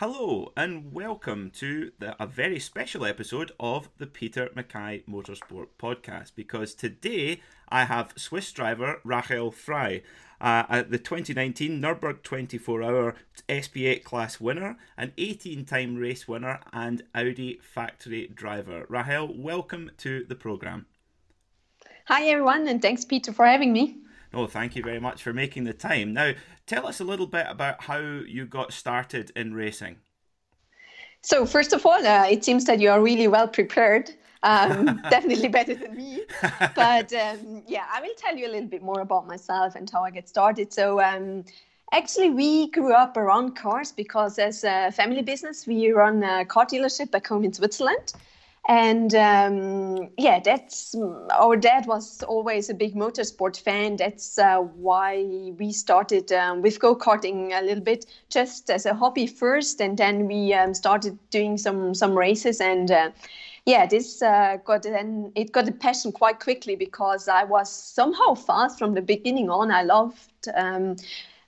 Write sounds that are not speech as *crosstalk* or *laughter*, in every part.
Hello and welcome to the, a very special episode of the Peter MacKay Motorsport podcast because today I have Swiss driver Rahel Frey, uh, the 2019 Nürburgring 24 hour SP8 class winner, an 18 time race winner, and Audi factory driver. Rachel, welcome to the programme. Hi everyone, and thanks Peter for having me. No, thank you very much for making the time. Now, tell us a little bit about how you got started in racing. So, first of all, uh, it seems that you are really well prepared. Um, *laughs* definitely better than me. *laughs* But um, yeah, I will tell you a little bit more about myself and how I get started. So, um, actually, we grew up around cars because, as a family business, we run a car dealership back home in Switzerland and um, yeah that's our dad was always a big motorsport fan. That's uh, why we started um, with go-karting a little bit just as a hobby first. And then we um, started doing some some races. And uh, yeah this uh, got then it got a passion quite quickly because i was somehow fast from the beginning on. I loved um,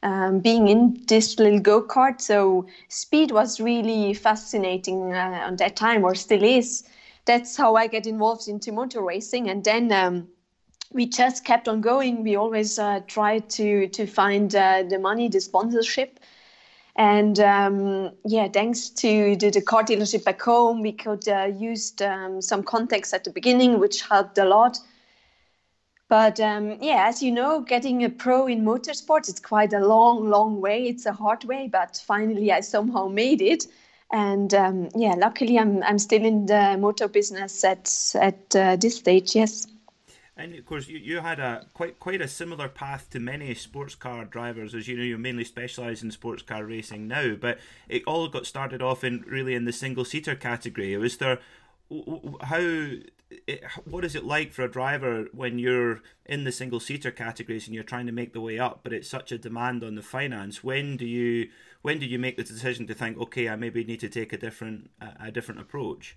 um, being in this little go kart. So speed was really fascinating uh, on that time, or still is that's how I get involved into motor racing. And then um, we just kept on going. We always uh, tried to to find uh, the money, the sponsorship. And um, yeah, thanks to the, the, car dealership back home, we could uh, use um, some contacts at the beginning, which helped a lot. But um, yeah, as you know, getting a pro in motorsports, it's quite a long, long way. It's a hard way, but finally I somehow made it and um, yeah, luckily I'm I'm still in the motor business at at uh, this stage. Yes. And of course, you, you had a quite quite a similar path to many sports car drivers, as you know. You mainly specialise in sports car racing now, but it all got started off in really in the single seater category. Was there how what is it like for a driver when you're in the single seater categories and you're trying to make the way up, but it's such a demand on the finance? When do you when did you make the decision to think, okay, I maybe need to take a different a different approach?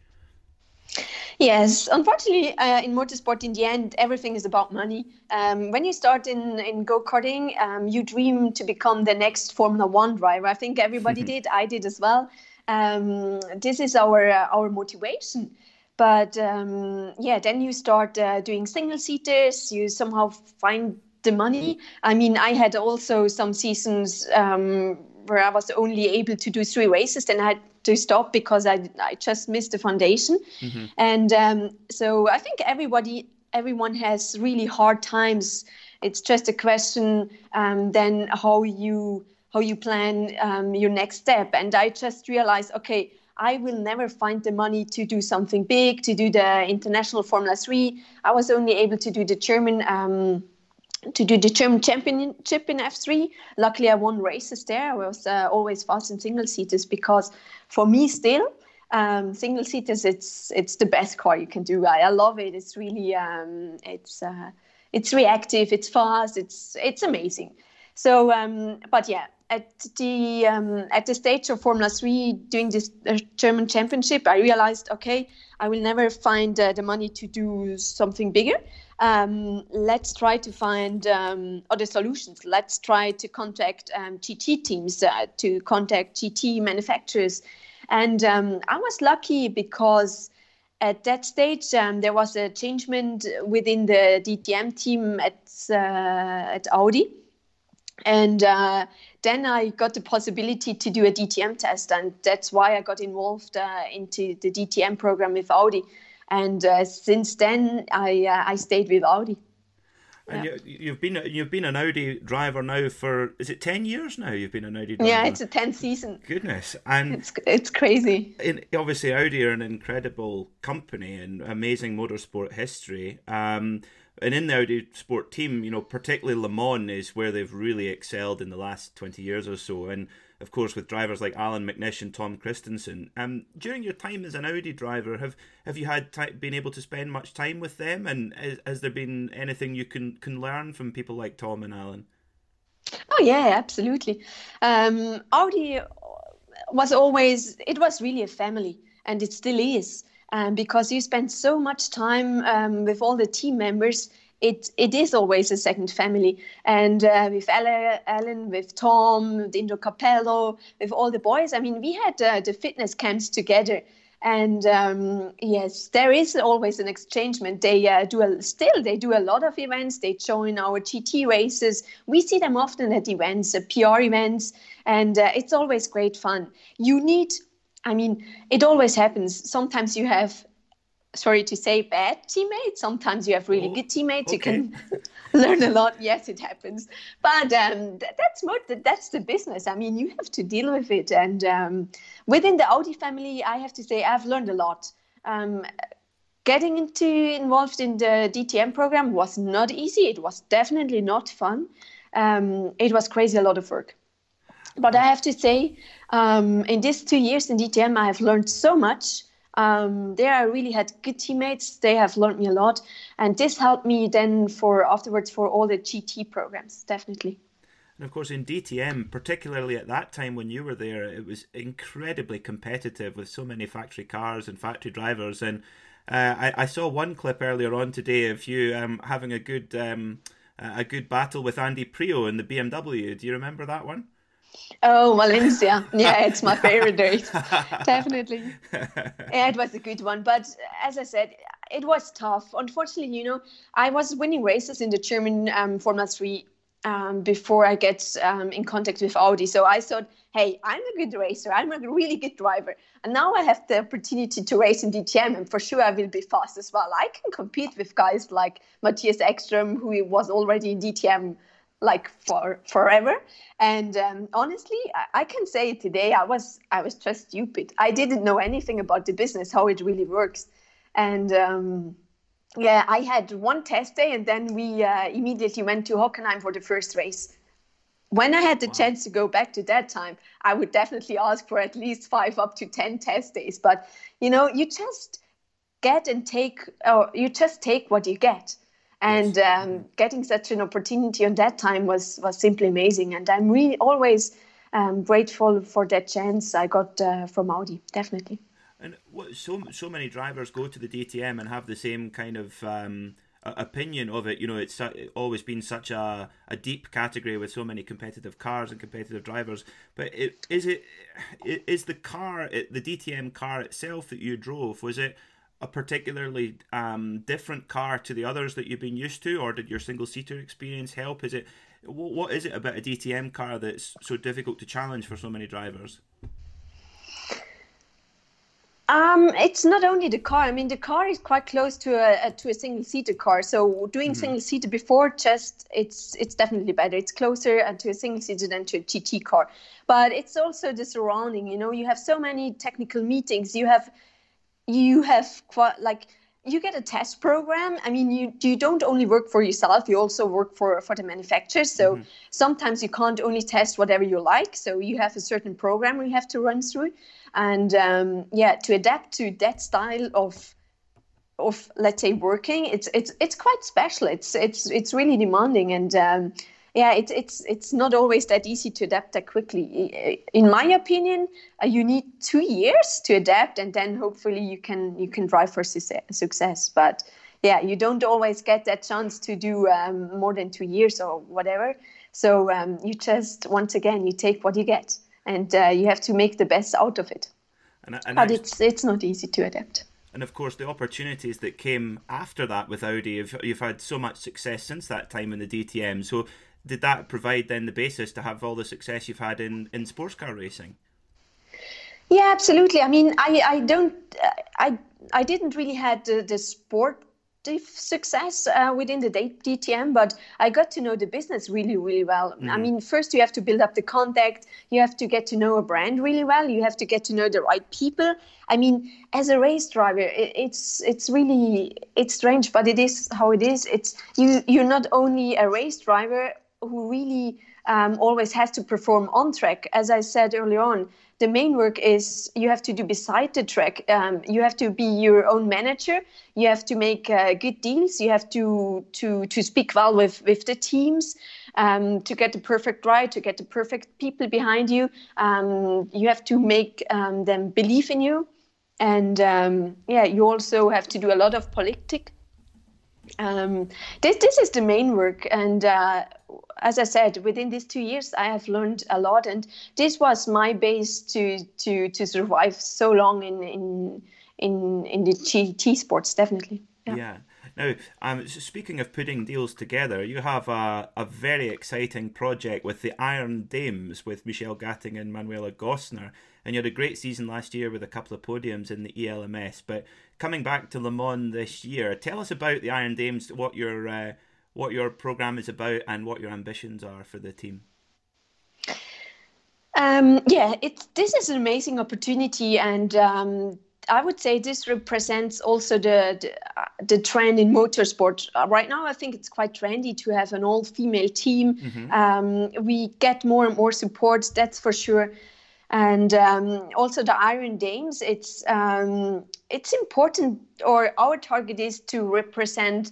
Yes, unfortunately, uh, in motorsport, in the end, everything is about money. Um, when you start in, in go karting, um, you dream to become the next Formula One driver. I think everybody *laughs* did. I did as well. Um, this is our uh, our motivation. But um, yeah, then you start uh, doing single seaters. You somehow find the money. I mean, I had also some seasons um, where I was only able to do three races, then I had to stop because I, I just missed the foundation. Mm-hmm. And um, so I think everybody, everyone has really hard times. It's just a question um, then how you how you plan um, your next step. And I just realized, okay, I will never find the money to do something big, to do the international Formula Three. I was only able to do the German um, to do the German championship in F3. Luckily, I won races there. I was uh, always fast in single seaters because for me, still, um, single seaters, it's it's the best car you can do. I, I love it. It's really um, it's uh, it's reactive. It's fast. It's it's amazing. So, um, but yeah, at the um, at the stage of Formula Three doing this uh, German championship, I realized okay, I will never find uh, the money to do something bigger um, let's try to find um, other solutions. Let's try to contact um, GT teams, uh, to contact GT manufacturers. And um, I was lucky because at that stage um, there was a changement within the DTM team at, uh, at Audi. And uh, then I got the possibility to do a DTM test, and that's why I got involved uh, into the DTM program with Audi and uh, since then I uh, I stayed with Audi. And yeah. you, have been you've been an Audi driver now for is it ten years now? You've been an Audi driver. Yeah, it's a tenth season. Goodness, and it's it's crazy. In, obviously, Audi are an incredible company and amazing motorsport history. Um, and in the Audi Sport team, you know, particularly Le Mans is where they've really excelled in the last twenty years or so. And of course, with drivers like Allan McNish and Tom Kristensen. Um, during your time as an Audi driver, have have you had been able to spend much time with them, and has, has there been anything you can can learn from people like Tom and Alan? Oh yeah, absolutely. Um, Audi was always it was really a family, and it still is. Um, because you spend so much time um, with all the team members it it is always a second family. And uh, with Allan, with Tom, Dindo Capello, with all the boys, I mean, we had uh, the fitness camps together. And um, yes, there is always an exchangement. They uh, do a, still they do a lot of events. They join our GT races. We see them often at events, uh, PR events, and uh, it's always great fun. You need, I mean, it always happens. Sometimes you have sorry to say, bad teammates. Sometimes you have really oh, good teammates. Okay. You can *laughs* learn a lot. Yes, it happens. But um, th- that's more, that's the business. I mean, you have to deal with it. And um, within the Audi family, I have to say, I've learned a lot. Um, getting into involved in the DTM program was not easy. It was definitely not fun. Um, it was crazy, a lot of work. But I have to say, um, in these two years in DTM, I have learned so much um, there I really had good teammates. They have learned me a lot, and this helped me then for afterwards for all the GT programs, definitely. And of course, in DTM, particularly at that time when you were there, it was incredibly competitive with so many factory cars and factory drivers. And uh, I, I, saw one clip earlier on today of you um, having a good um, a good battle with Andy Priaulx in the BMW. Do you remember that one? Oh, Valencia. Yeah, *laughs* it's my favorite race. *laughs* Definitely. Yeah, it was a good one. But as I said, it was tough. Unfortunately, you know, I was winning races in the German um, Formula 3 um, before I get um, in contact with Audi. So I thought, hey, I'm a good racer. I'm a really good driver. And now I have the opportunity to race in DTM, and for sure I will be fast as well. I can compete with guys like Mattias Ekström, who was already in DTM like for forever. And um, honestly I, I, can say today i was i was just stupid. I didn't know anything about the business how it really works. And um, yeah i had one test day and then we uh, immediately went to hockenheim for the first race. When i had the wow. chance to go back to that time i would definitely ask for at least five up to ten test days. But you know you just get and take or you just take what you get and um, getting such an opportunity on that time was was simply amazing. And i'm really always um, grateful for that chance i got uh, from audi definitely. And what, so so many drivers go to the dtm and have the same kind of um, opinion of it. You know it's always been such a, a deep category with so many competitive cars and competitive drivers. But it, is it is the car the dtm car itself that you drove was it a particularly um, different car to the others that you've been used to, or did your single seater experience help? Is it what, what is it about a DTM car that's so difficult to challenge for so many drivers? Um, it's not only the car. I mean, the car is quite close to a, a to a single seater car. So doing mm-hmm. single seater before, just it's it's definitely better. It's closer to a single seater than to a GT car. But it's also the surrounding. You know, you have so many technical meetings. You have you have quite like you get a test program. I mean you you don't only work for yourself you also work for for the manufacturers. So mm-hmm. sometimes you can't only test whatever you like. So you have a certain program you have to run through. And um, yeah to adapt to that style of of let's say working it's it's it's quite special. It's it's it's really demanding. And um, yeah, it's it's it's not always that easy to adapt that quickly. In my opinion, uh, you need two years to adapt, and then hopefully you can you can drive for success. But yeah, you don't always get that chance to do um, more than two years or whatever. So um, you just once again you take what you get, and uh, you have to make the best out of it. And, and but it's it's not easy to adapt and of course the opportunities that came after that with Audi. You've, you've had so much success since that time in the DTM. So did that provide then the basis to have all the success you've had in in sports car racing? Yeah, absolutely. I mean, I I don't I I didn't really had the, the sport success uh, within the DTM, but I got to know the business really, really well. Mm. I mean, first you have to build up the contact, you have to get to know a brand really well, you have to get to know the right people. I mean, as a race driver, it, it's it's really it's strange, but it is how it is. It's you you're not only a race driver who really um, always has to perform on track. As I said earlier on, the main work is you have to do beside the track. Um, you have to be your own manager. You have to make uh, good deals. You have to to to speak well with with the teams um, to get the perfect ride, to get the perfect people behind you. Um, you have to make um, them believe in you, and um, yeah, you also have to do a lot of politic um, this this is the main work, and uh, as I said, within these two years, I have learned a lot, and this was my base to to to survive so long in in in in the T, T sports, definitely. Yeah. yeah. Now, um, speaking of putting deals together, you have a, a very exciting project with the Iron Dames with Michelle Gatting and Manuela Gostner. And you had a great season last year with a couple of podiums in the ELMS. But coming back to Le Mans this year, tell us about the Iron Dames, what your uh, what your program is about, and what your ambitions are for the team. Um, yeah, it's this is an amazing opportunity, and um, I would say this represents also the the, uh, the trend in motorsport uh, right now. I think it's quite trendy to have an all-female team. Mm-hmm. Um, we get more and more support, that's for sure. And um, also the Iron Dames. It's um, it's important, or our target is to represent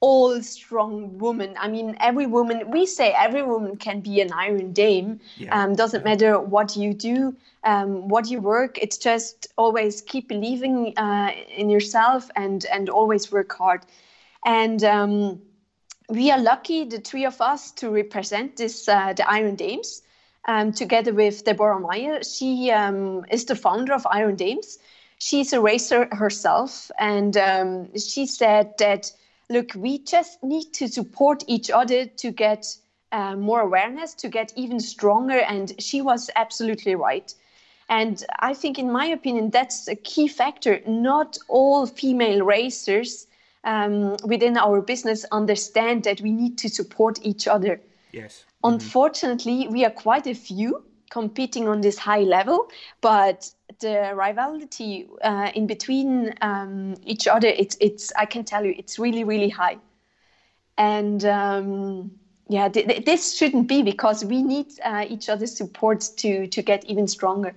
all strong women. I mean, every woman, we say every woman can be an Iron Dame. Yeah. Um, doesn't matter what you do, um, what you work. It's just always keep believing uh, in yourself and, and always work hard. And um, we are lucky, the three of us, to represent this uh, the Iron Dames. Um, together with Deborah Mayer. She um, is the founder of Iron Dames. She's a racer herself, and um, she said that look, we just need to support each other to get uh, more awareness, to get even stronger. And she was absolutely right. And I think, in my opinion, that's a key factor. Not all female racers um, within our business understand that we need to support each other. Yes. Unfortunately, mm-hmm. we are quite a few competing on this high level, but the rivalry uh, in between um, each other, it's it's I can tell you, it's really really high, and um, yeah, th- th- this shouldn't be because we need uh, each other's support to to get even stronger.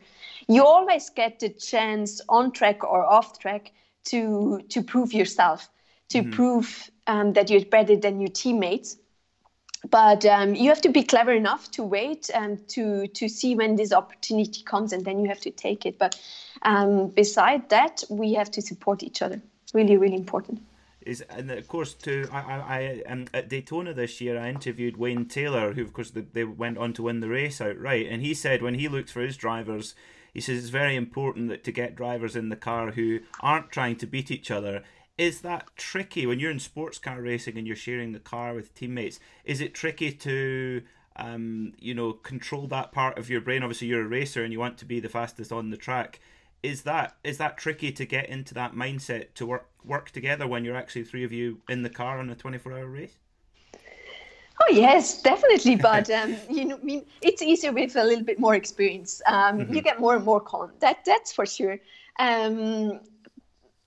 You always get the chance on track or off track to to prove yourself, to mm-hmm. prove um, that you're better than your teammates but um, you have to be clever enough to wait and to to see when this opportunity comes and then you have to take it. But um, beside that we have to support each other. Really really important. Is and of course to I, I, um, at Daytona this year I interviewed Wayne Taylor who of course they, they went on to win the race outright and he said when he looks for his drivers he says it's very important that to get drivers in the car who aren't trying to beat each other is that tricky when you're in sports car racing and you're sharing the car with teammates? Is it tricky to um, you know control that part of your brain? Obviously, you're a racer and you want to be the fastest on the track. Is that is that tricky to get into that mindset to work work together when you're actually three of you in the car on a 24 hour race? Oh yes, definitely. *laughs* But um, you know, I mean, it's easier with a little bit more experience. Um, mm-hmm. You get more and more calm. That that's for sure. Um,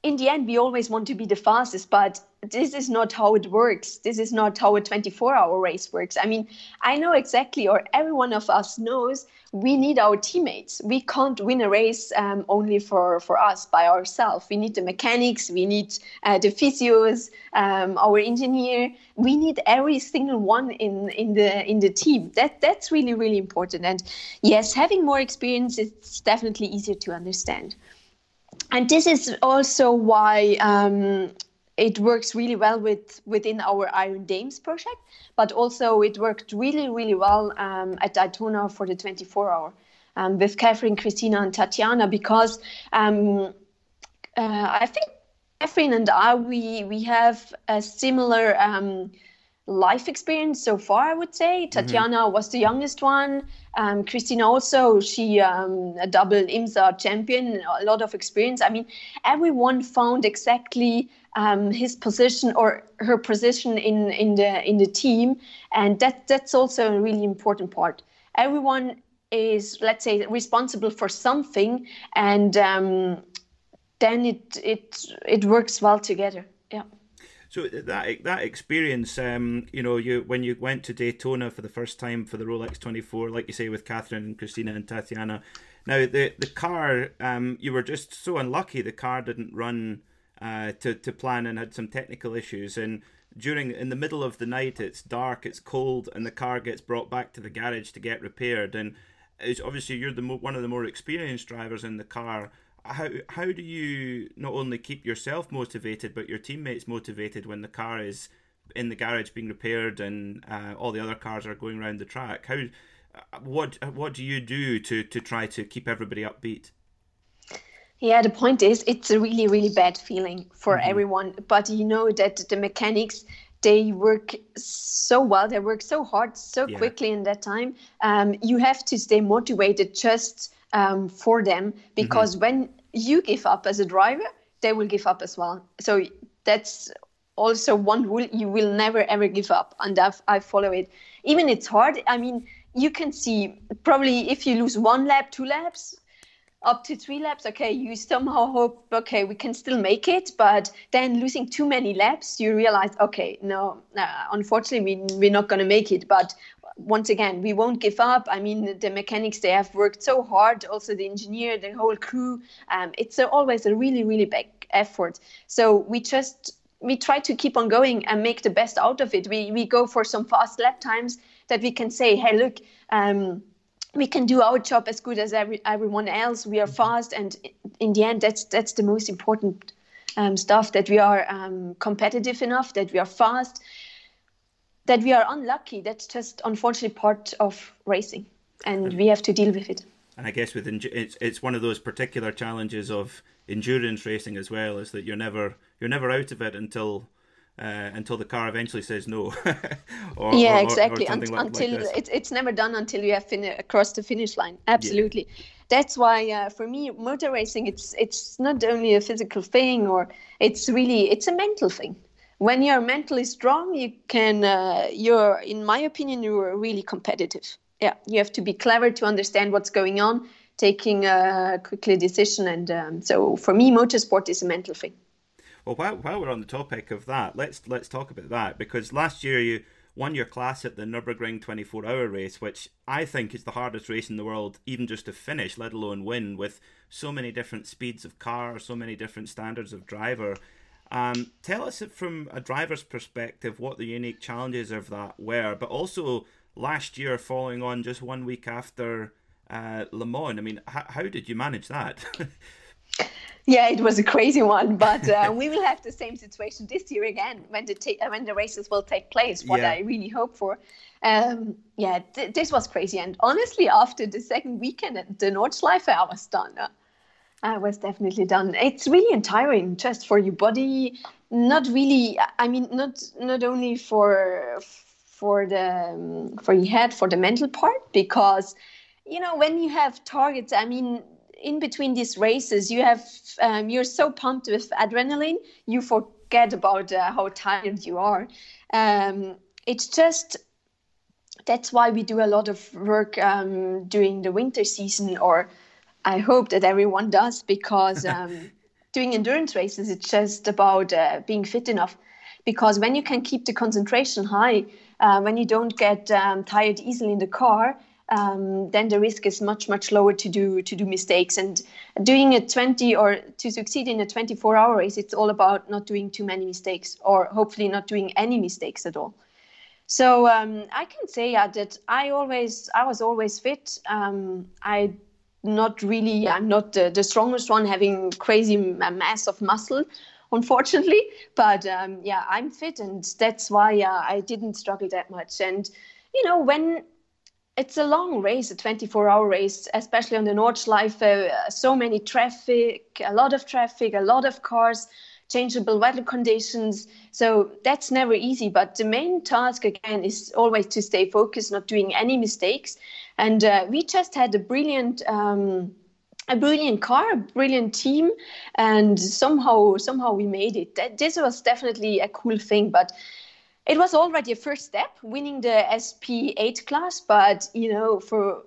in the end, we always want to be the fastest, but this is not how it works. This is not how a 24 hour race works. I mean, I know exactly, or every one of us knows, we need our teammates. We can't win a race um, only for, for us by ourselves. We need the mechanics, we need uh, the physios, um, our engineer. We need every single one in, in the in the team. That that's really really important. And yes, having more experience is definitely easier to understand and this is also why um, it works really well with within our Iron Dames project, but also it worked really really well um, at Daytona for the 24 hour um, with Katherine, Christina, and Tatiana because um, uh, I think Katherine and I we we have a similar um, life experience so far, I would say. Mm-hmm. Tatiana mm-hmm. was the youngest one. Um, Christina also, she um, a double IMSA champion, a lot of experience. I mean, everyone found exactly um, his position or her position in, in the in the team, and that that's also a really important part. Everyone is, let's say, responsible for something, and um, then it it it works well together. Yeah. So that that experience, um, you know, you when you went to Daytona for the first time for the Rolex 24, like you say with Katherine and Christina and Tatiana. Now the the car, um, you were just so unlucky. The car didn't run uh, to to plan and had some technical issues. And during in the middle of the night, it's dark, it's cold, and the car gets brought back to the garage to get repaired. And it's obviously you're the mo- one of the more experienced drivers in the car how how do you not only keep yourself motivated but your teammates motivated when the car is in the garage being repaired and uh, all the other cars are going around the track? How what what do you do to to try to keep everybody upbeat? Yeah, the point is, it's a really, really bad feeling for mm-hmm. everyone. But you know that the mechanics, they work so well, they work so hard, so yeah. quickly in that time. Um, you have to stay motivated just um, for them because mm-hmm. when you give up as a driver, they will give up as well. So that's also one rule you will never ever give up and I've, i follow it even it's hard i mean you can see probably if you lose one lap two laps up to three laps okay you somehow hope okay we can still make it but then losing too many laps you realize okay no uh, unfortunately we, we're not going to make it but once again we won't give up. I mean the mechanics they have worked so hard also the engineer the whole crew um, it's always a really really big effort. So we just we try to keep on going and make the best out of it. We, we go for some fast lap times that we can say hey look um, we can do our job as good as every, everyone else. We are mm-hmm. fast and in the end that's that's the most important um, stuff that we are um, competitive enough that we are fast that we are unlucky that's just unfortunately part of racing and we have to deal with it and i guess with it's it's one of those particular challenges of endurance racing as well is that you're never you're never out of it until uh, until the car eventually says no. *laughs* or, yeah, or, exactly. Or like, until like it's it's never done until you have fin- across the finish line. Absolutely. Yeah. That's why uh, for me, motor racing it's it's not only a physical thing, or it's really it's a mental thing. When you're mentally strong, you can. Uh, you're, in my opinion, you're really competitive. Yeah, you have to be clever to understand what's going on, taking a quickly decision, and um, so for me, motorsport is a mental thing. Well, while, while we're on the topic of that, let's let's talk about that because last year you won your class at the Nurburgring 24 hour race, which I think is the hardest race in the world, even just to finish, let alone win, with so many different speeds of car, so many different standards of driver. Um, tell us from a driver's perspective what the unique challenges of that were, but also last year following on just one week after uh, Le Mans. I mean, h- how did you manage that? *laughs* Yeah, it was a crazy one, but uh, *laughs* we will have the same situation this year again when the ta- when the races will take place. What yeah. I really hope for. Um, yeah, th- this was crazy, and honestly, after the second weekend at the Nordschleife, I was done. Uh, I was definitely done. It's really tiring just for your body. Not really. I mean, not not only for for the for your head, for the mental part, because you know when you have targets. I mean, in between these races, you have um, you're so pumped with adrenaline, you forget about uh, how tired you are. Um, it's just that's why we do a lot of work um, during the winter season, or I hope that everyone does, because *laughs* um, doing endurance races, it's just about uh, being fit enough. Because when you can keep the concentration high, uh, when you don't get um, tired easily in the car, um, then the risk is much much lower to do to do mistakes. And doing a 20 or to succeed in a 24 hour race it's all about not doing too many mistakes or hopefully not doing any mistakes at all. So um, i can say yeah, that i always i was always fit. Um, i not really i'm not the, the, strongest one having crazy mass of muscle unfortunately but um, yeah i'm fit and that's why uh, i didn't struggle that much and you know when it's a long race, a 24 hour race, especially on the Nordschleife. Uh, so many traffic, a lot of traffic, a lot of cars, changeable weather conditions. So that's never easy. But the main task, again, is always to stay focused, not doing any mistakes. And uh, we just had a brilliant. Um, a brilliant car, a brilliant team, and somehow somehow we made it. That, this was definitely a cool thing, but it was already a first step winning the SP8 class, but you know, for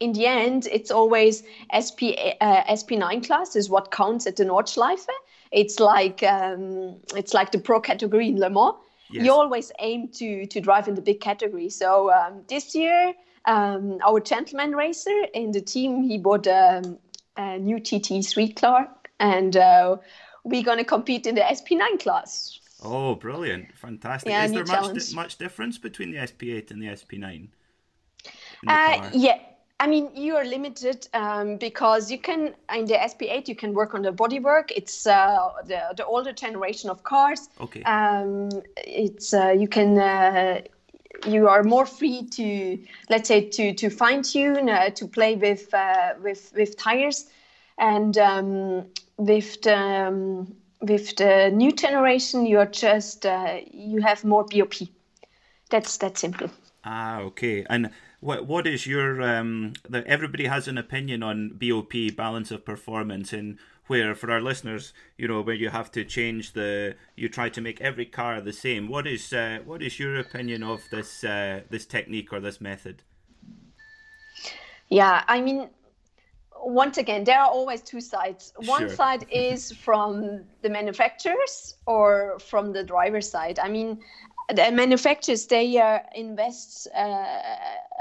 in the end, it's always SP uh, SP9 class is what counts at the Nordschleife. It's like um, it's like the pro category in Le Mans. Yes. You always aim to to drive in the big category. So um, this year, um, our gentleman racer in the team he bought um, a new GT3 car, and uh, we're gonna compete in the SP9 class. Oh, brilliant! Fantastic. Yeah, Is there much much difference between the SP8 and the SP9? The uh, yeah, I mean, you are limited um, because you can in the SP8 you can work on the bodywork. It's uh, the the older generation of cars. Okay. Um, it's uh, you can uh, you are more free to let's say to to fine tune uh, to play with uh, with with tires, and um, with the um, with the new generation you are just uh, you have more BOP. That's that simple. Ah, okay. And what what is your um? Everybody has an opinion on BOP balance of performance and where for our listeners, you know, where you have to change the, you try to make every car the same. What is uh, what is your opinion of this uh, this technique or this method? Yeah, I mean, once again, there are always two sides. One Sure. side *laughs* is from the manufacturers or from the driver side. I mean, the manufacturers they uh, invest uh,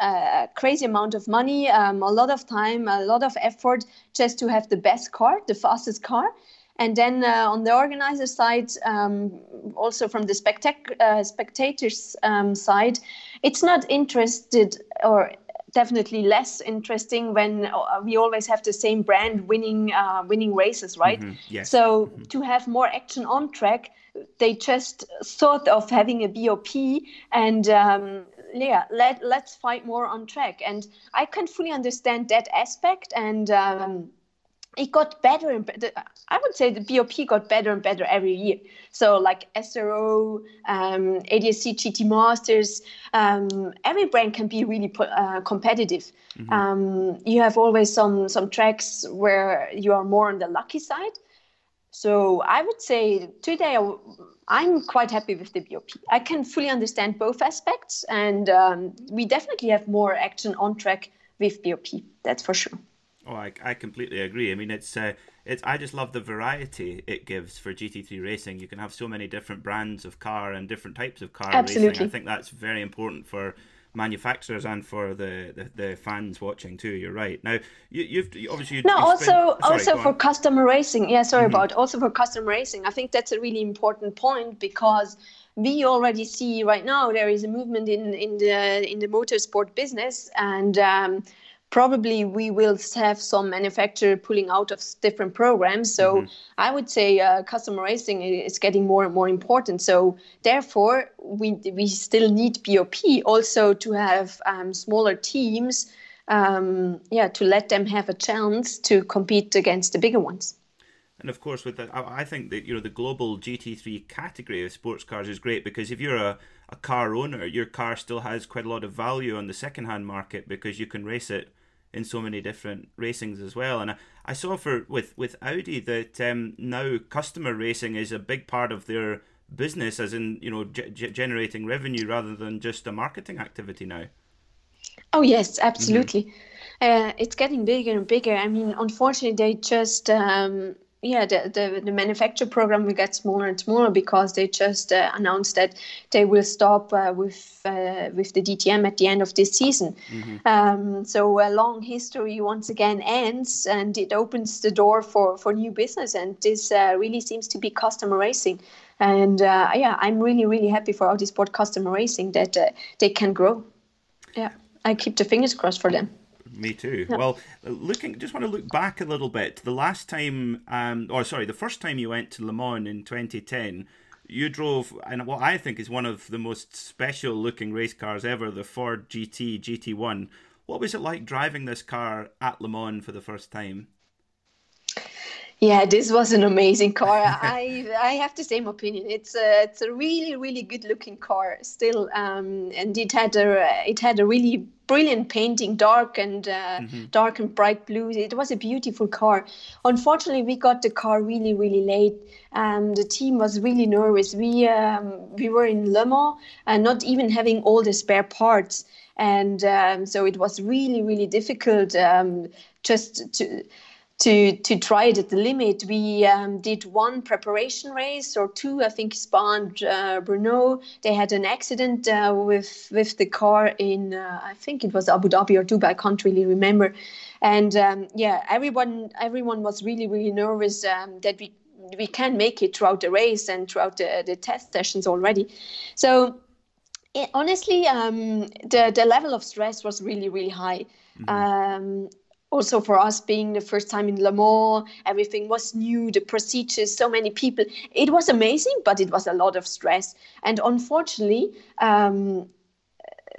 a crazy amount of money, um, a lot of time, a lot of effort just to have the best car, the fastest car. And then uh, on the organizer side, um, also from the spectac- uh, spectators um, side, it's not interested or definitely less interesting when uh, we always have the same brand winning uh, winning races, right? Mhm, yes. So to have more action on track, they just thought of having a BOP and um, yeah, let let's fight more on track. And I can fully understand that aspect and. Um, it got better and better. I would say the BOP got better and better every year. So like SRO, um, ADAC GT Masters, um, every brand can be really uh, competitive. Um, you have always some some tracks where you are more on the lucky side. So I would say today I'm quite happy with the BOP. I can fully understand both aspects, and um, we definitely have more action on track with BOP. That's for sure. Oh, I, I completely agree. I mean, it's uh, it's I just love the variety it gives for GT3 racing. You can have so many different brands of car and different types of car racing. Absolutely. I think that's very important for manufacturers and for the, the, the fans watching too. You're right. Now, you, you've you, obviously you, No, also sorry, also for on. Mm-hmm. customer racing. Yeah, sorry about also for customer racing. I think that's a really important point because we already see right now there is a movement in in the in the motorsport business and. Um, Probably we will have some manufacturer pulling out of different programs. So Mm-hmm. I would say uh, customer racing is getting more and more important. So therefore, we we still need BOP also to have um, smaller teams um, yeah, to let them have a chance to compete against the bigger ones. And of course, with the, I I think that you know the global GT3 category of sports cars is great because if you're a, a car owner, your car still has quite a lot of value on the second-hand market because you can race it in so many different racings as well. And I, I saw for with with Audi that um, now customer racing is a big part of their business, as in you know ge- generating revenue rather than just a marketing activity now. Oh yes, absolutely. Uh, it's getting bigger and bigger. I mean, unfortunately, they just um, yeah the, the the manufacture program will get smaller and smaller because they just uh, announced that they will stop uh, with uh, with the DTM at the end of this season. Um, so a long history once again ends, and it opens the door for for new business. And this uh, really seems to be customer racing. And uh, yeah, I'm really really happy for Audi Sport customer racing that uh, they can grow. Yeah, I keep the fingers crossed for them. Me too. Well, looking, just want to look back a little bit. The last time, um, or sorry, the first time you went to Le Mans in 2010, you drove, and what I think is one of the most special looking race cars ever, the Ford GT GT1. What was it like driving this car at Le Mans for the first time? Yeah, this was an amazing car. *laughs* I I have the same opinion. It's a it's a really really good looking car still, um, and it had a it had a really brilliant painting, dark and uh, dark and bright blue. It was a beautiful car. Unfortunately, we got the car really really late. Um, the team was really nervous. We um, we were in Le Mans and not even having all the spare parts, and um, so it was really really difficult um, just to to to try it at the limit. We um, did one preparation race or two, I think, Spa and uh, Brno. They had an accident uh, with with the car in, uh, I think it was Abu Dhabi or Dubai. I can't really remember. And um, yeah, everyone everyone was really really nervous um, that we we can make it throughout the race and throughout the, the test sessions already. So it, honestly, um, the the level of stress was really really high. Mm-hmm. Also for us being the first time in Le Mans, everything was new, the procedures, so many people. It was amazing, but it was a lot of stress. And unfortunately, um,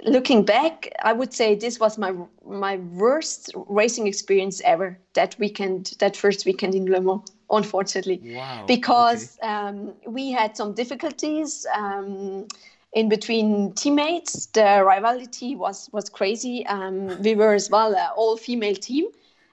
looking back, I would say this was my my worst racing experience ever. That weekend, that first weekend in Le Mans, unfortunately, wow. because okay. um, we had some difficulties. Um, in between teammates. The rivalry was was crazy. Um, we were as well an all female team,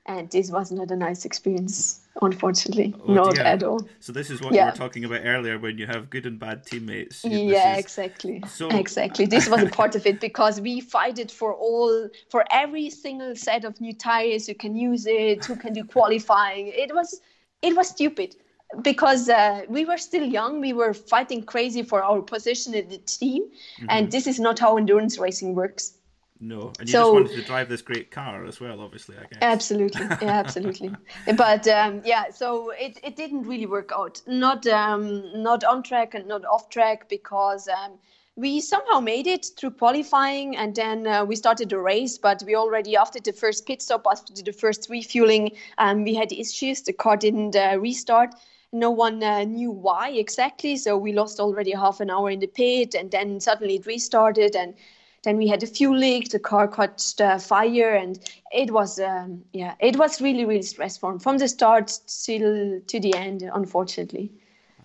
and this was not a nice experience. Unfortunately, oh, not dear. at all. So this is what yeah. you were talking about earlier when you have good and bad teammates. yeah, is... exactly. So... Exactly. This was a part of it because we fighted for all for every single set of new tires. You can use it. Who can do qualifying? It was it was stupid because uh, we were still young, we were fighting crazy for our position in the team, mm-hmm. and this is not how endurance racing works. No, and you so, just wanted to drive this great car as well, obviously. I guess. Absolutely, *laughs* yeah, absolutely. but um, yeah, so it, it didn't really work out. Not um, not on track and not off track because um, we somehow made it through qualifying, and then uh, we started the race. But we already after the first pit stop, after the first refueling, um, we had issues. The car didn't uh, restart, no one uh, knew why exactly. So we lost already half an hour in the pit, and then suddenly it restarted, and then we had a fuel leak. The car caught uh, fire, and it was um, yeah, it was really really stressful from the start till to the end. Unfortunately,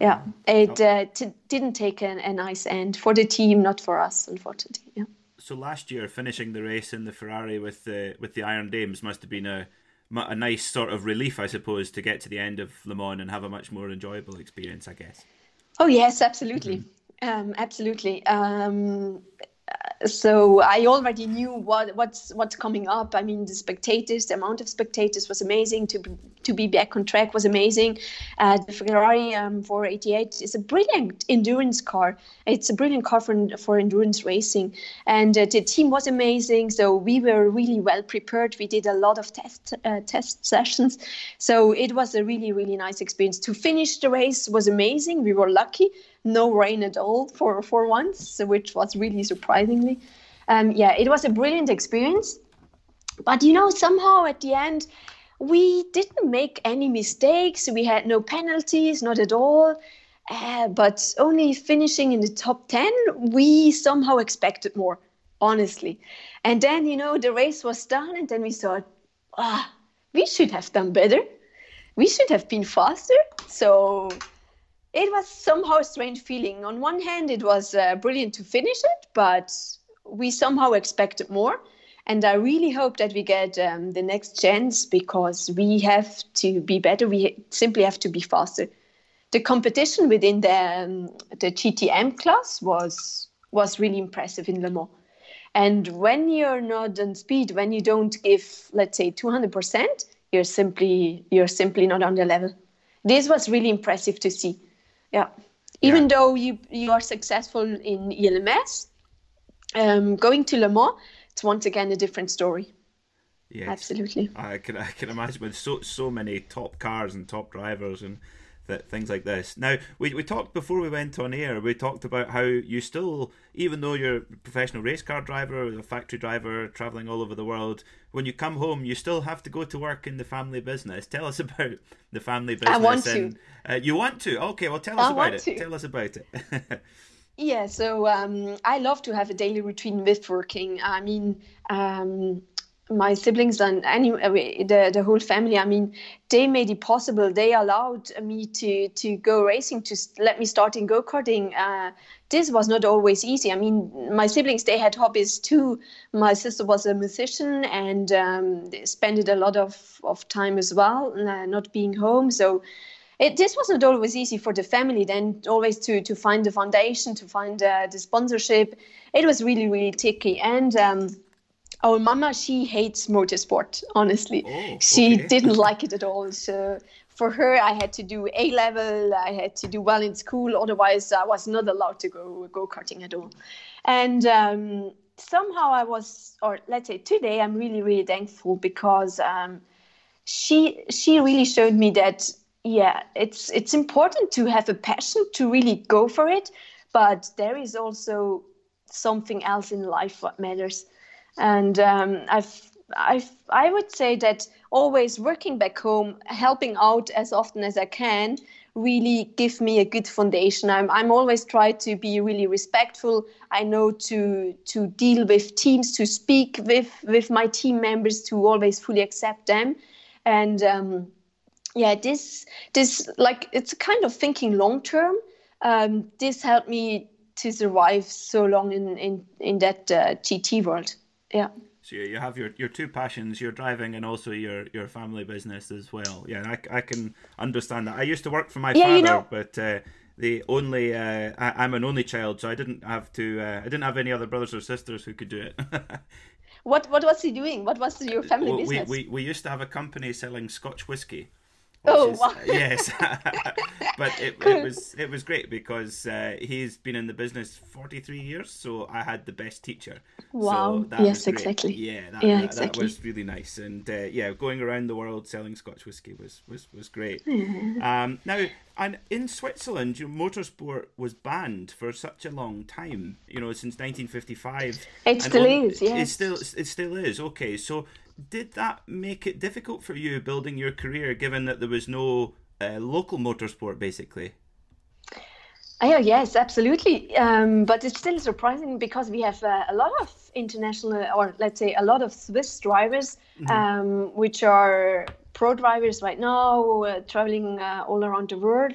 yeah, it uh, t- didn't take a, a nice end for the team, not for us, unfortunately. Yeah. So last year, finishing the race in the Ferrari with the with the Iron Dames must have been a a nice sort of relief, I suppose, to get to the end of Le Mans and have a much more enjoyable experience, I guess. Oh yes, absolutely, mm-hmm. um, absolutely. Um, so I already knew what what's what's coming up. I mean, the spectators, the amount of spectators was amazing. To to be back on track was amazing. Uh, the Ferrari um, 488 is a brilliant endurance car. It's a brilliant car for for endurance racing, and uh, the team was amazing. So we were really well prepared. We did a lot of test uh, test sessions. So it was a really really nice experience. To finish the race was amazing. We were lucky no rain at all for, for once, which was really surprisingly. Um, yeah, it was a brilliant experience. But you know, somehow at the end, we didn't make any mistakes. We had no penalties, not at all. Uh, but only finishing in the top 10, we somehow expected more, honestly. And then, you know, the race was done, and then we thought, ah, we should have done better. We should have been faster. So it was somehow a strange feeling. On one hand, it was uh, brilliant to finish it, but we somehow expected more. And I really hope that we get um, the next chance because we have to be better. We simply have to be faster. The competition within the um, the GTM class was was really impressive in Le Mans. And when you're not on speed, when you don't give, let's say, 200%, you're simply you're simply not on the level. This was really impressive to see yeah even yeah. though you you are successful in ELMS, um, going to Le Mans, it's once again a different story. Yes, absolutely. I can I can imagine with so so many top cars and top drivers and that things like this. Now, we, we talked before we went on air, we talked about how you still, even though you're a professional race car driver, a factory driver, traveling all over the world, when you come home, you still have to go to work in the family business. Tell us *laughs* about the family business. I want and, to. Uh, you want to? Okay, well, tell us I about it. To. Tell us about it. *laughs* yeah, so um, I love to have a daily routine with working. I mean, um, my siblings and any the the whole family i mean they made it possible. They allowed me to to go racing to let me start in go-karting. Uh, this was not always easy. I mean my siblings they had hobbies too. My sister was a musician and um, spent a lot of, of time as well uh, not being home. So it, this was not always easy for the family then always to to find the foundation to find uh, the sponsorship. It was really really tricky. And um, our mama she hates motorsport honestly. Oh, she *laughs* didn't like it at all. So for her i had to do a level i had to do well in school. Otherwise i was not allowed to go go karting at all. And um, somehow i was or let's say today i'm really really thankful because um, she she really showed me that yeah it's it's important to have a passion to really go for it. But there is also something else in life what matters and um, I've I've, I would say that always working back home, helping out as often as I can, really give me a good foundation. I'm I'm always try to be really respectful. I know to to deal with teams, to speak with with my team members, to always fully accept them, and um, yeah, this this like it's kind of thinking long term. Um, this helped me to survive so long in in in that uh, GT world. Yeah. So you have your, your two passions, your driving and also your, your family business as well. Yeah, I, I can understand that. I used to work for my yeah, father, you know, but uh, the only uh, I, am an only child, so I didn't have to. Uh, I didn't have any other brothers or sisters who could do it. *laughs* what What was he doing? What was your family well, business? We, we we used to have a company selling Scotch whiskey. Oh is, wow. yes, *laughs* but it, it, was it was great because uh, he's been in the business forty three years, so I had the best teacher. Wow! So yes, exactly. Yeah, that, yeah, that, exactly. that was really nice, and uh, yeah, going around the world selling Scotch whiskey was was was great. *laughs* Um, now, and in Switzerland, your motorsport was banned for such a long time. You know, since nineteen fifty five. It still on, is. Yes. It still it still is. Okay, so did that make it difficult for you building your career, given that there was no uh, local motorsport, basically? Oh, yes, absolutely. Um, but it's still surprising because we have uh, a lot of international, or let's say a lot of Swiss drivers, mm-hmm. um, which are pro drivers right now, uh, traveling uh, all around the world.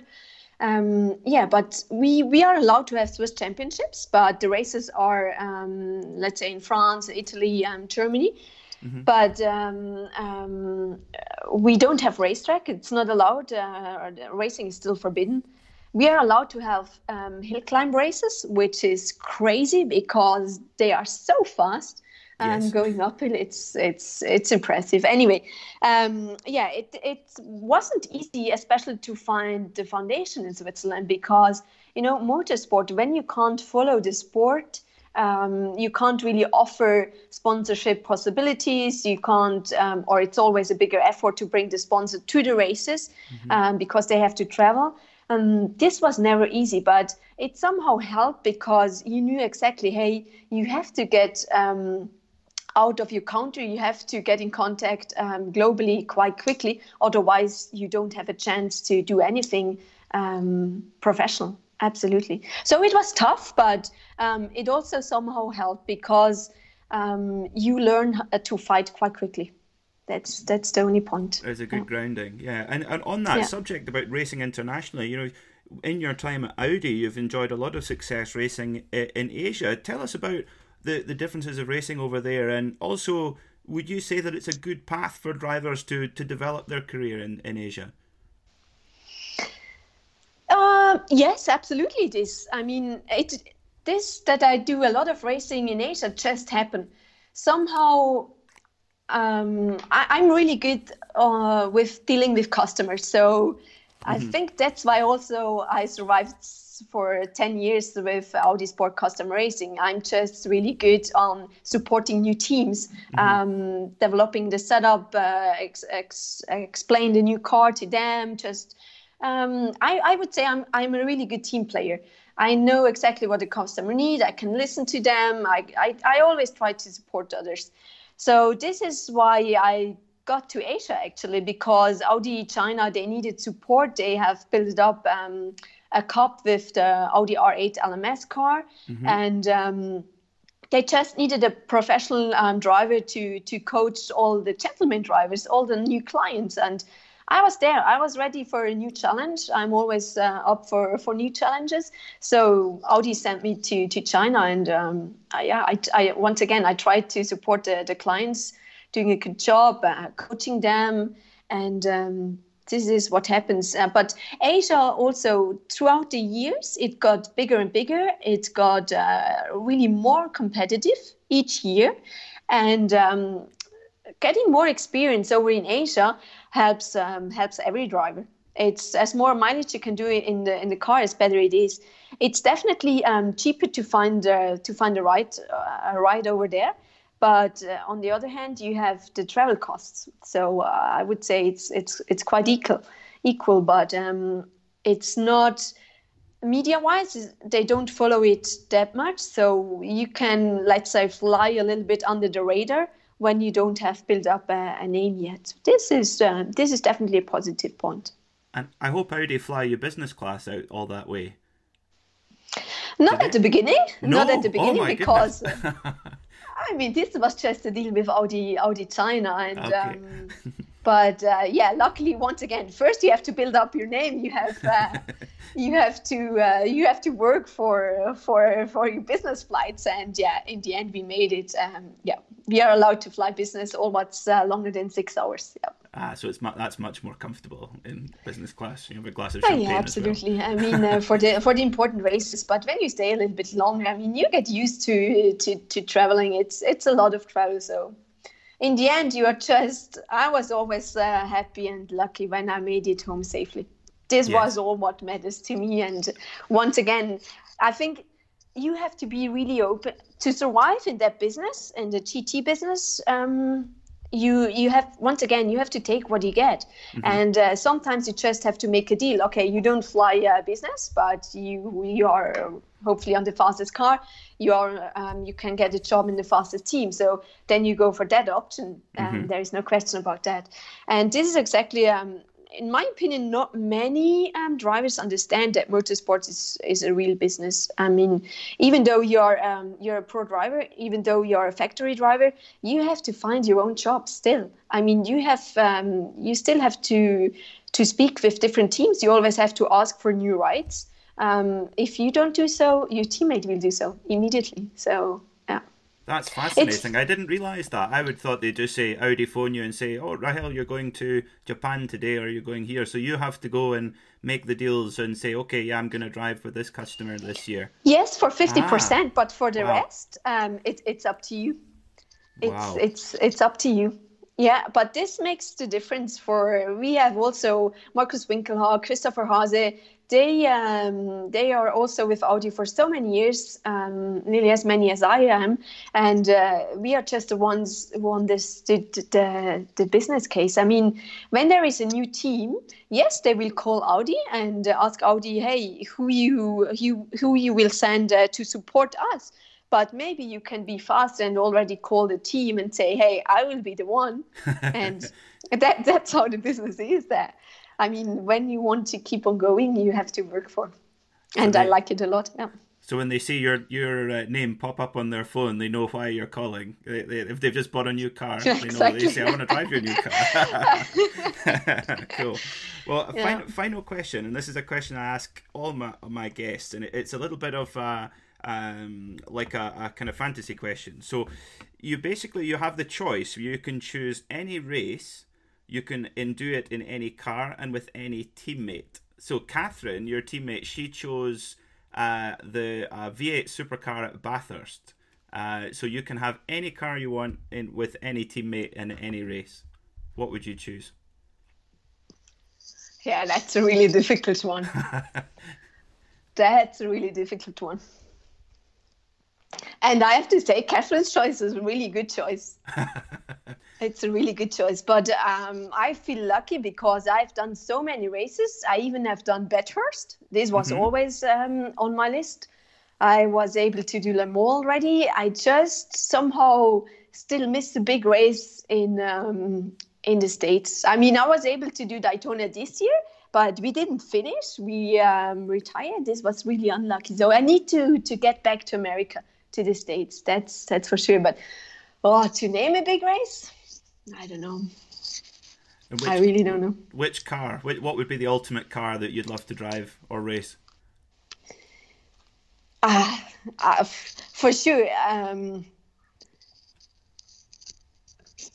Um, yeah, but we we are allowed to have Swiss championships, but the races are, um, let's say, in France, Italy, and Germany. Mm-hmm. But um, um, we don't have racetrack. It's not allowed. Uh, racing is still forbidden. We are allowed to have um, hill climb races, which is crazy because they are so fast. And yes. going uphill, it's it's it's impressive. Anyway, um, yeah, it it wasn't easy, especially to find the foundation in Switzerland because you know motorsport. When you can't follow the sport, um, you can't really offer sponsorship possibilities. You can't, um, or it's always a bigger effort to bring the sponsor to the races mm-hmm. um, because they have to travel. And this was never easy, but it somehow helped because you knew exactly, hey, you have to get um, out of your country, you have to get in contact um, globally quite quickly. Otherwise, you don't have a chance to do anything um, professional. Absolutely. So it was tough, but um, it also somehow helped because um, you learn to fight quite quickly. That's that's the only point. It's a good yeah. grounding, yeah. And and on that yeah. subject about racing internationally, you know, in your time at Audi, you've enjoyed a lot of success racing in Asia. Tell us about the the differences of racing over there, and also would you say that it's a good path for drivers to to develop their career in in Asia? Uh, yes, absolutely it is. I mean, it this that I do a lot of racing in Asia just happened. Somehow, um, I, am really good uh, with dealing with customers. So mm-hmm. I think that's why also I survived for 10 years with Audi Sport Customer Racing. I'm just really good on supporting new teams, mm-hmm. um, developing the setup, uh, ex- ex- explain the new car to them, just um, I, I, would say I'm, I'm a really good team player. I know exactly what the customer needs. I can listen to them. I, I, I always try to support others. So this is why I got to Asia actually because Audi China they needed support. They have built up um, a cup with the Audi R8 LMS car, mm-hmm. and um, they just needed a professional um, driver to to coach all the gentleman drivers, all the new clients, and I was there. I was ready for a new challenge. I'm always uh, up for, for new challenges. So Audi sent me to, to China, and um, I, yeah, I, I, once again I tried to support the, the clients, doing a good job, uh, coaching them, and um, this is what happens. Uh, but Asia also, throughout the years, it got bigger and bigger. It got uh, really more competitive each year, and um, getting more experience over in Asia helps um, helps every driver. It's as more mileage you can do in the in the car, as better it is. It's definitely um, cheaper to find uh, to find a ride uh, a ride over there, but uh, on the other hand, you have the travel costs. So uh, I would say it's it's it's quite equal, equal, but um, it's not media wise they don't follow it that much so you can let's say fly a little bit under the radar when you don't have built up a, a name yet. This is uh, this is definitely a positive point. And I hope Audi fly your business class out all that way. Not at the beginning. No? Not at the Oh beginning my because. *laughs* I mean this was just a deal with Audi Audi China and Okay. um, *laughs* but uh, yeah luckily once again first you have to build up your name you have uh, *laughs* you have to uh, you have to work for for for your business flights and yeah in the end we made it um, yeah we are allowed to fly business almost uh, longer than six hours yeah. ah, so it's mu- that's much more comfortable in business class. You have a glass of Oh, champagne. yeah, as well. absolutely. I mean, uh, for the for the important races, but when you stay a little bit longer, I mean, you get used to to, to traveling. It's it's a lot of travel, so in the end, you are just. I was always uh, happy and lucky when I made it home safely. This Yes. was all what matters to me. And once again, I think you have to be really open to survive in that business in the GT business. Um, you you have once again you have to take what you get. And uh, sometimes you just have to make a deal. Okay you don't fly uh, business but you you are uh, hopefully on the fastest car. You are um, you can get a job in the fastest team. So then you go for that option um, there is no question about that. And this is exactly um, in my opinion, not many um, drivers understand that motorsports is, is a real business. I mean, even though you're um, you're a pro driver, even though you're a factory driver, you have to find your own job still. I mean, you have um, you still have to to speak with different teams. You always have to ask for new rights. Um, if you don't do so, your teammate will do so immediately. So. That's fascinating. I didn't realise that. I would thought they'd just say Audi phone you and say, "Oh, Rahel, you're going to Japan today, or you're going here." So you have to go and make the deals and say, "Okay, yeah, I'm going to drive for this customer this year." Yes, for fifty percent, but for the Ah. Wow. rest, um, it, it's up to you. It's Wow. it's it's up to you. Yeah, but this makes the difference for. We have also Markus Winkelhock, Christopher Haase. They um, they are also with Audi for so many years, um, nearly as many as I am, and uh, we are just the ones who understood the the business case. I mean, when there is a new team, yes, they will call Audi and ask Audi, hey, who you who, who you will send uh, to support us? But maybe you can be fast and already call the team and say hey i will be the one. *laughs* And that that's how the business is there i mean when you want to keep on going you have to work for and i like it a lot yeah So when they see your your uh, name pop up on their phone, they know why you're calling. They, they, if they've just bought a new car, *laughs* they know they say, "I want to drive your new car." *laughs* cool. Well, Yeah. final, final question, and this is a question I ask all my my guests, and it, it's a little bit of a, um, like a, a kind of fantasy question. So, you basically you have the choice. You can choose any race. You can do it in any car and with any teammate. So, Katherine, your teammate, she chose uh, the uh, V8 supercar at Bathurst. Uh, so you can have any car you want in with any teammate in any race. What would you choose? yeah that's a really *laughs* difficult one *laughs* that's a really difficult one and i have to say Katherine's choice is a really good choice *laughs* It's a really good choice, but um, I feel lucky because I've done so many races. I even have done Bathurst. This was always um, on my list. I was able to do Le Mans already. I just somehow still missed a big race in um, in the states. I mean, I was able to do Daytona this year, but we didn't finish. We um, retired. This was really unlucky. So I need to to get back to America, to the states. That's that's for sure. But oh, to name a big race. I don't know. And I really don't know. which car? Which, what would be the ultimate car that you'd love to drive or race? Uh, uh, for sure. Um,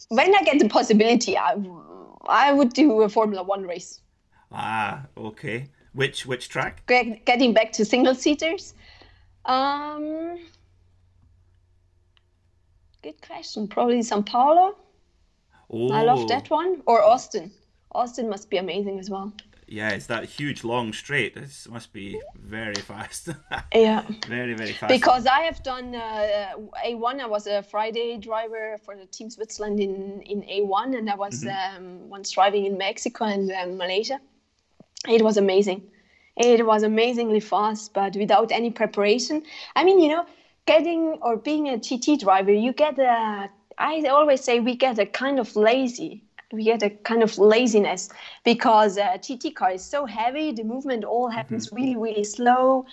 when I get the possibility, I, I would do a Formula One race. Ah, okay. Which which track? Get, getting back to single seaters. Um, good question. Probably Sao Paulo. Oh, I love that one. Or Austin. Austin must be amazing as well. Yeah, it's that huge long straight. It must be very fast. *laughs* Yeah. very very fast. Because I have done uh, A1. I was a Friday driver for the Team Switzerland in, in A1, and I was um, once driving in Mexico and um, Malaysia. It was amazing. It was amazingly fast, but without any preparation. I mean, you know, getting or being a GT driver, you get a, I always say we get a kind of lazy. We get a kind of laziness because uh, GT car is so heavy. The movement all happens mm-hmm. really, really slow.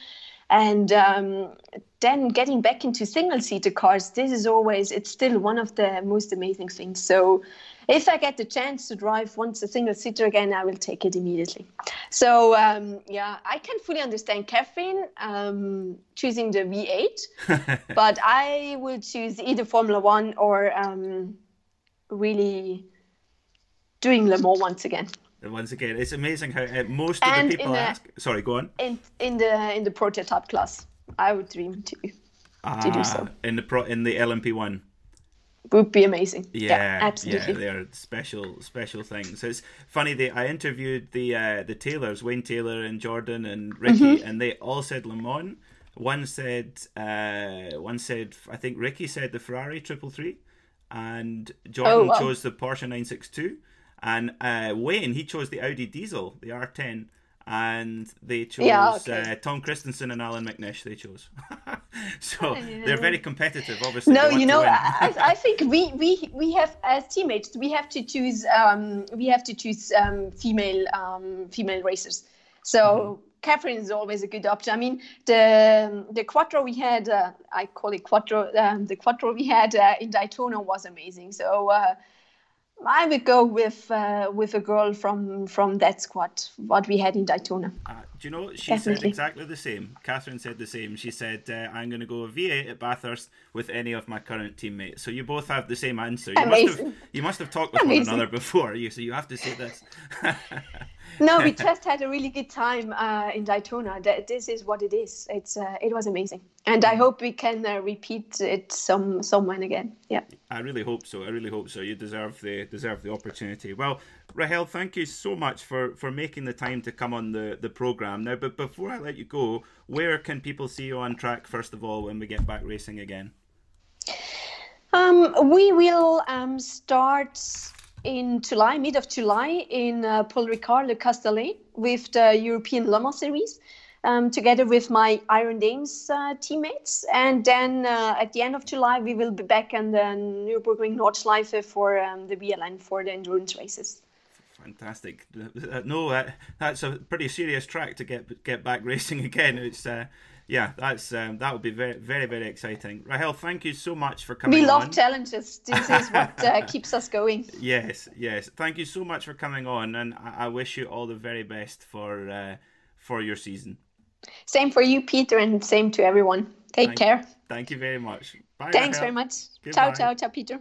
And um, then getting back into single seater cars, this is always, it's still one of the most amazing things. So if I get the chance to drive once a single seater again, I will take it immediately. So um, yeah, I can fully understand Katherine um, choosing the V8, *laughs* but I will choose either Formula One or um, really doing Le Mans once again. Once again, it's amazing how uh, most of and the people ask. Sorry, go on. In in the in the prototype class, I would dream to ah, to do so. In the pro in the LMP one would be amazing. Yeah, yeah, absolutely. Yeah, they're special, special things. It's funny. that I interviewed the uh, the Taylors, Wayne Taylor and Jordan and Ricky, mm-hmm. and they all said Le Mans. One said, uh, one said, I think Ricky said the Ferrari triple three, and Jordan oh, wow. chose the Porsche nine six two, and uh, Wayne he chose the Audi Diesel, the R ten and they chose yeah, okay. uh, Tom Kristensen and Allan McNish. They chose, *laughs* so *laughs* they're very competitive. Obviously, no, you know, I, I, think we we we have as teammates we have to choose um, we have to choose um, female um, female racers. So. Mm-hmm. Katherine is always a good option. I mean, the the quattro we had, uh, I call it quattro. Um, the quattro we had uh, in Daytona was amazing. So uh, I would go with uh, with a girl from from that squad, what we had in Daytona. Uh, do you know she Definitely. said exactly the same? Katherine said the same. She said, uh, "I'm going to go V8 at Bathurst with any of my current teammates." So you both have the same answer. You Amazing. must have you must have talked with Amazing. one another before. You so you have to say this. *laughs* *laughs* no, we *laughs* just had a really good time uh, in Daytona. This is what it is. It's uh, it was amazing, and I hope we can uh, repeat it some someone again. Yeah. I really hope so. I really hope so. You deserve the deserve the opportunity. Well, Rahel, thank you so much for for making the time to come on the the program. Now, but before I let you go, where can people see you on track first of all when we get back racing again? Um, we will um, start in July, mid of July, in uh, Paul Ricard Le Castellet with the European Le Mans Series. Um, together with my Iron Dames uh, teammates. And then uh, at the end of July, we will be back on the Nürburgring Nordschleife for um, the BLN for the endurance races. Fantastic! *laughs* No, that's a pretty serious track to get get back racing *laughs* again. It's uh, yeah, that's um, that would be very, very, very exciting. Rahel, thank you so much for coming. We love on. challenges. This is what uh, *laughs* keeps us going. Yes, yes. Thank you so much for coming on, and I, I wish you all the very best for uh, for your season. Same for you, Peter, and same to everyone. Take thank, care. Thank you very much. Bye. Thanks Rahel. very much. Goodbye. Ciao, ciao, ciao, Peter.